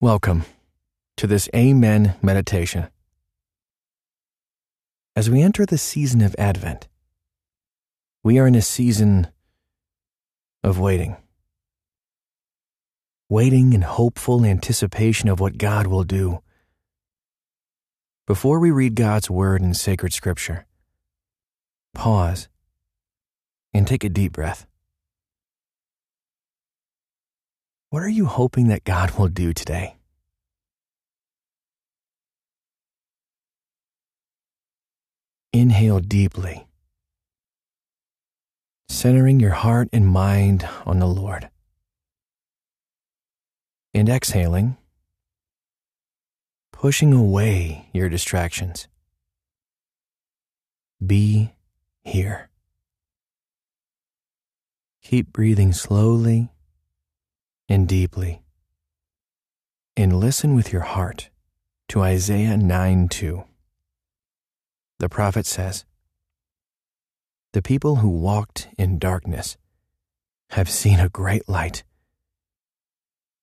Welcome to this Amen meditation. As we enter the season of Advent, we are in a season of waiting. Waiting in hopeful anticipation of what God will do. Before we read God's Word in sacred scripture, pause and take a deep breath. What are you hoping that God will do today? Inhale deeply, centering your heart and mind on the Lord. And exhaling, pushing away your distractions. Be here. Keep breathing slowly and deeply. And listen with your heart to Isaiah 9 2. The prophet says, The people who walked in darkness have seen a great light.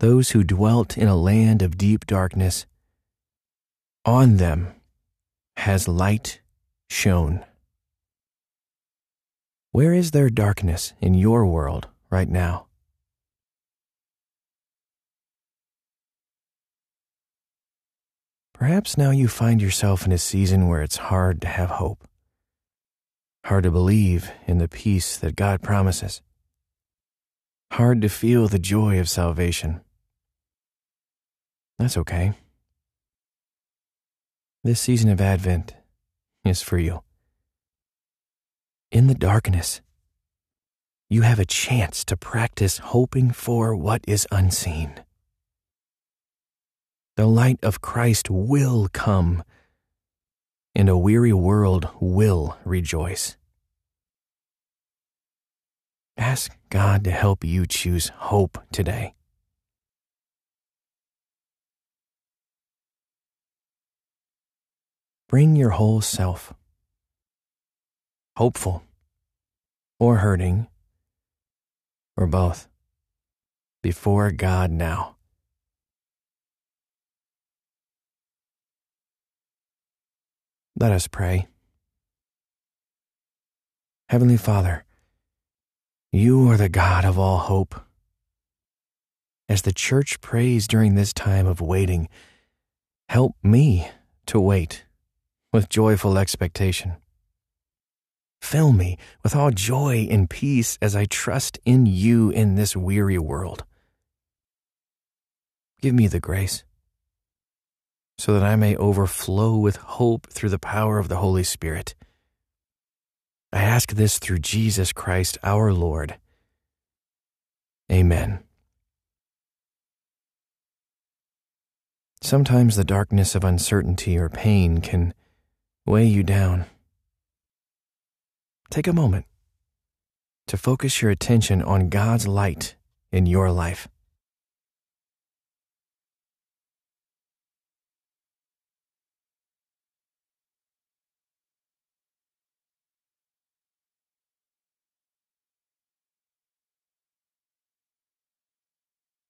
Those who dwelt in a land of deep darkness, on them has light shone. Where is there darkness in your world right now? Perhaps now you find yourself in a season where it's hard to have hope, hard to believe in the peace that God promises, hard to feel the joy of salvation. That's okay. This season of Advent is for you. In the darkness, you have a chance to practice hoping for what is unseen the light of Christ will come, and a weary world will rejoice. Ask God to help you choose hope today. Bring your whole self, hopeful or hurting, or both, before God now. Let us pray. Heavenly Father, you are the God of all hope. As the church prays during this time of waiting, help me to wait with joyful expectation. Fill me with all joy and peace as I trust in you in this weary world. Give me the grace so that I may overflow with hope through the power of the Holy Spirit. I ask this through Jesus Christ our Lord. Amen. Sometimes the darkness of uncertainty or pain can weigh you down. Take a moment to focus your attention on God's light in your life.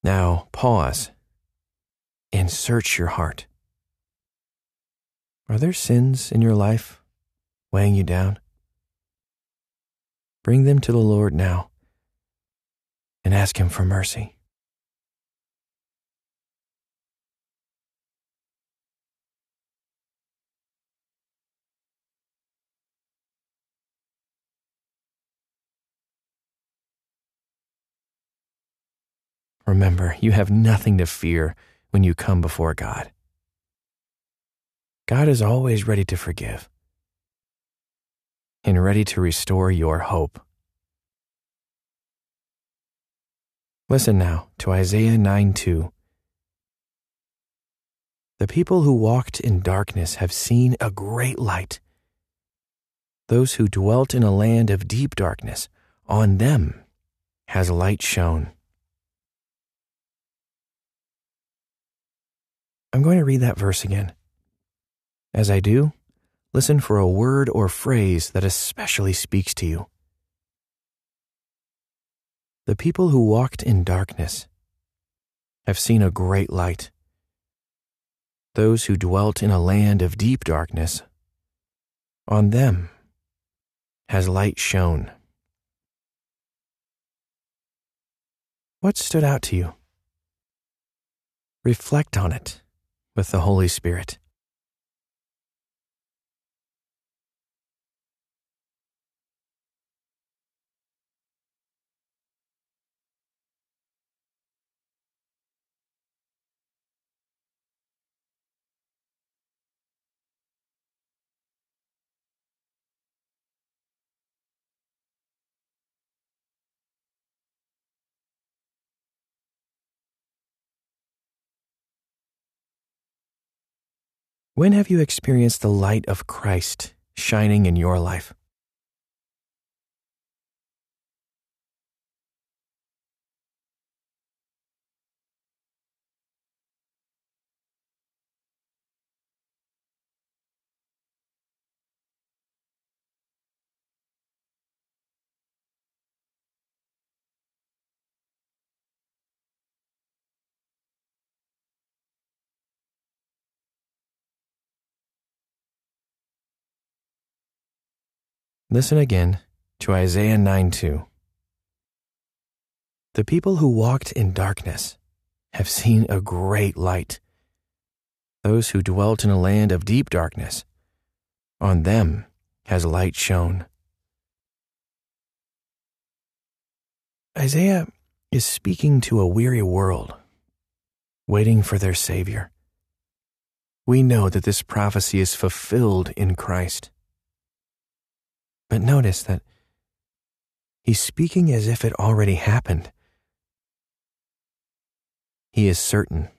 Now pause and search your heart. Are there sins in your life weighing you down? Bring them to the Lord now and ask Him for mercy. Remember, you have nothing to fear when you come before God. God is always ready to forgive and ready to restore your hope. Listen now to Isaiah 9 2. The people who walked in darkness have seen a great light. Those who dwelt in a land of deep darkness, on them has light shone. I'm going to read that verse again. As I do, listen for a word or phrase that especially speaks to you. The people who walked in darkness have seen a great light. those who dwelt in a land of deep darkness, on them has light shone. What stood out to you? Reflect on it with the Holy Spirit. When have you experienced the light of Christ shining in your life? Listen again to Isaiah 9 2. The people who walked in darkness have seen a great light. Those who dwelt in a land of deep darkness, on them has light shone. Isaiah is speaking to a weary world, waiting for their Savior. We know that this prophecy is fulfilled in Christ. But notice that he's speaking as if it already happened. He is certain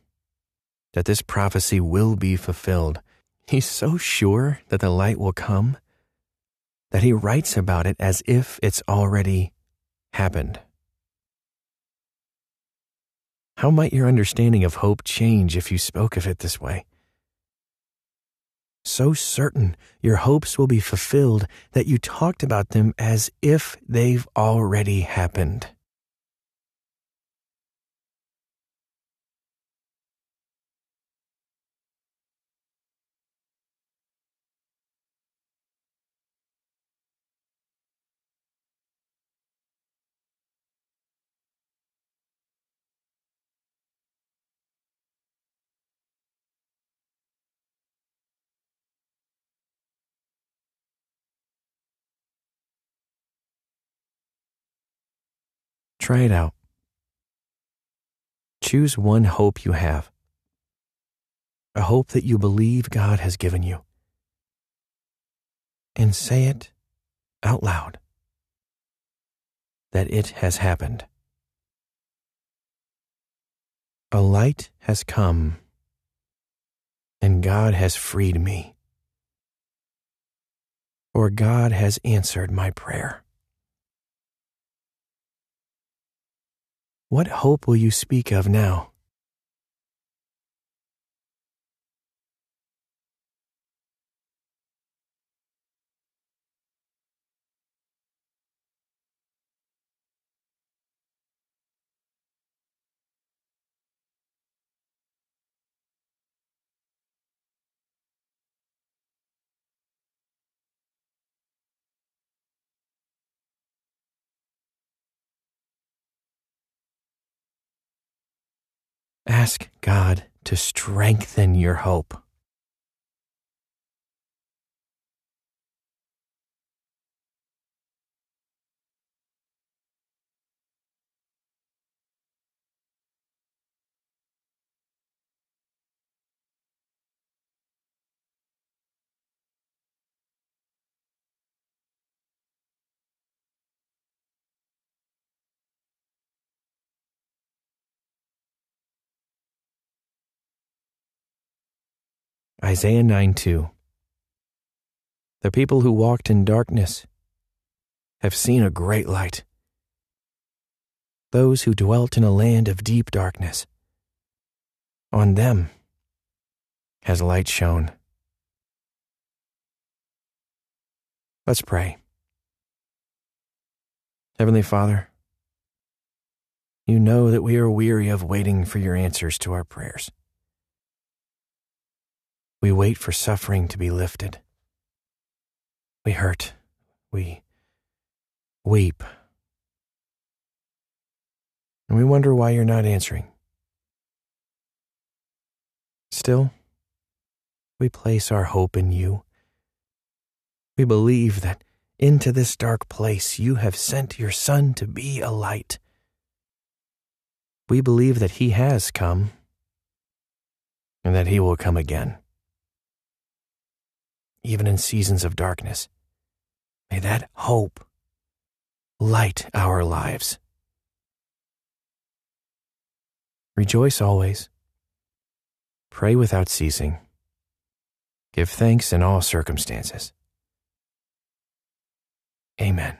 that this prophecy will be fulfilled. He's so sure that the light will come that he writes about it as if it's already happened. How might your understanding of hope change if you spoke of it this way? So certain your hopes will be fulfilled that you talked about them as if they've already happened. Try it out. Choose one hope you have, a hope that you believe God has given you, and say it out loud that it has happened. A light has come, and God has freed me, or God has answered my prayer. What hope will you speak of now? Ask God to strengthen your hope. Isaiah 9 2. The people who walked in darkness have seen a great light. Those who dwelt in a land of deep darkness, on them has light shone. Let's pray. Heavenly Father, you know that we are weary of waiting for your answers to our prayers. We wait for suffering to be lifted. We hurt. We weep. And we wonder why you're not answering. Still, we place our hope in you. We believe that into this dark place you have sent your Son to be a light. We believe that He has come and that He will come again. Even in seasons of darkness, may that hope light our lives. Rejoice always. Pray without ceasing. Give thanks in all circumstances. Amen.